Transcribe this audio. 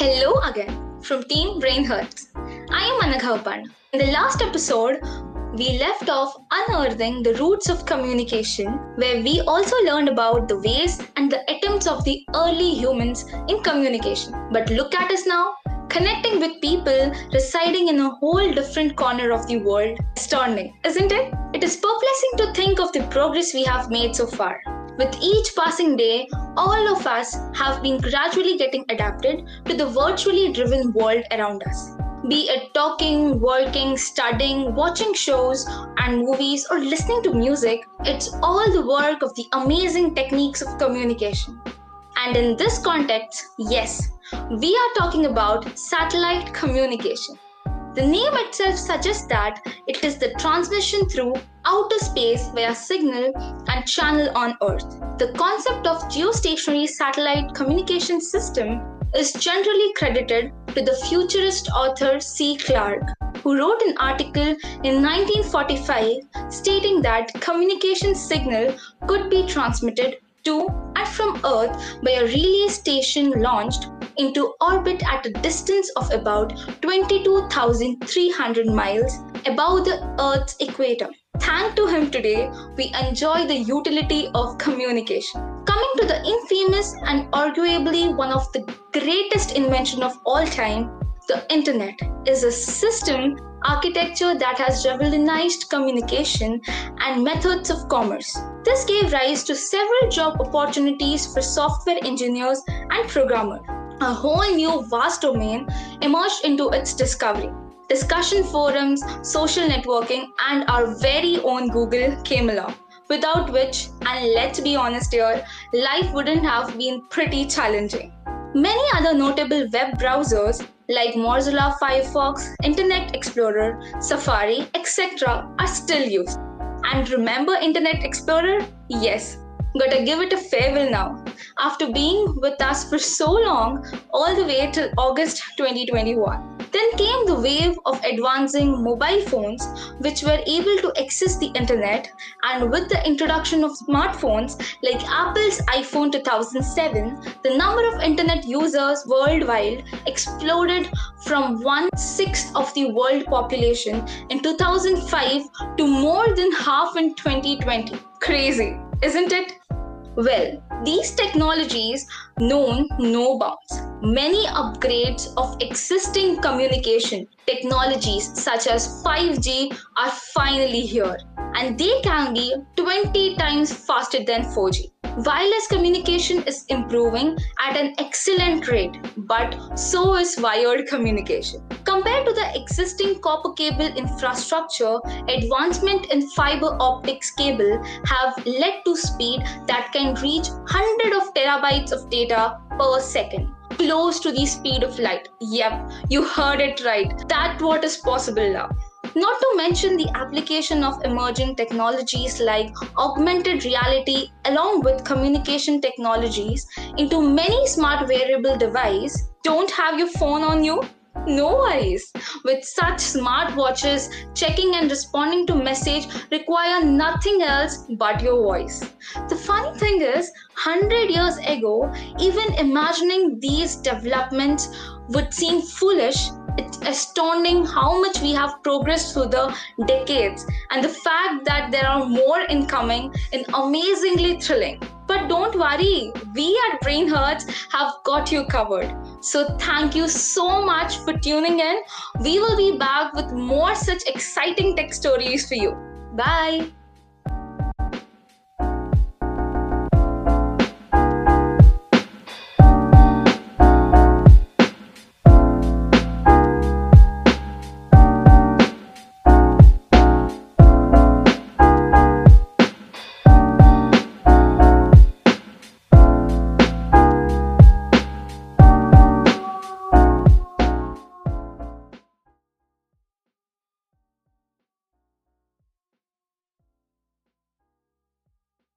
Hello again from Team Brain Hurts. I am Anagha Upanna. In the last episode, we left off unearthing the roots of communication, where we also learned about the ways and the attempts of the early humans in communication. But look at us now, connecting with people residing in a whole different corner of the world. Astounding, isn't it? It is perplexing to think of the progress we have made so far. With each passing day, all of us have been gradually getting adapted to the virtually driven world around us. Be it talking, working, studying, watching shows and movies, or listening to music, it's all the work of the amazing techniques of communication. And in this context, yes, we are talking about satellite communication. The name itself suggests that it is the transmission through outer space via signal and channel on Earth. The concept of geostationary satellite communication system is generally credited to the futurist author C. Clarke, who wrote an article in 1945 stating that communication signal could be transmitted to and from Earth by a relay station launched into orbit at a distance of about 22,300 miles above the Earth's equator. Thanks to him today, we enjoy the utility of communication. Coming to the infamous and arguably one of the greatest invention of all time, the internet is a system architecture that has revolutionized communication and methods of commerce. This gave rise to several job opportunities for software engineers and programmers. A whole new vast domain emerged into its discovery. Discussion forums, social networking, and our very own Google came along. Without which, and let's be honest here, life wouldn't have been pretty challenging. Many other notable web browsers like Mozilla Firefox, Internet Explorer, Safari, etc. are still used. And remember Internet Explorer? Yes, gotta give it a farewell now. After being with us for so long, all the way till August 2021. Then came the wave of advancing mobile phones, which were able to access the internet, and with the introduction of smartphones like Apple's iPhone 2007, the number of internet users worldwide exploded from one sixth of the world population in 2005 to more than half in 2020. Crazy, isn't it? Well, these technologies known no bounds. Many upgrades of existing communication technologies such as 5G are finally here and they can be 20 times faster than 4G. Wireless communication is improving at an excellent rate, but so is wired communication. Compared to the existing copper cable infrastructure, advancement in fiber optics cable have led to speed that can reach 100 of terabytes of data per second close to the speed of light. Yep, you heard it right. That's what is possible now. Not to mention the application of emerging technologies like augmented reality along with communication technologies into many smart wearable devices. Don't have your phone on you? No worries. With such smartwatches, checking and responding to message require nothing else but your voice. The funny thing is, 100 years ago, even imagining these developments would seem foolish. It's astounding how much we have progressed through the decades, and the fact that there are more incoming is amazingly thrilling. But don't worry, we at Brain Hurts have got you covered. So thank you so much for tuning in. We will be back with more such exciting tech stories for you. Bye.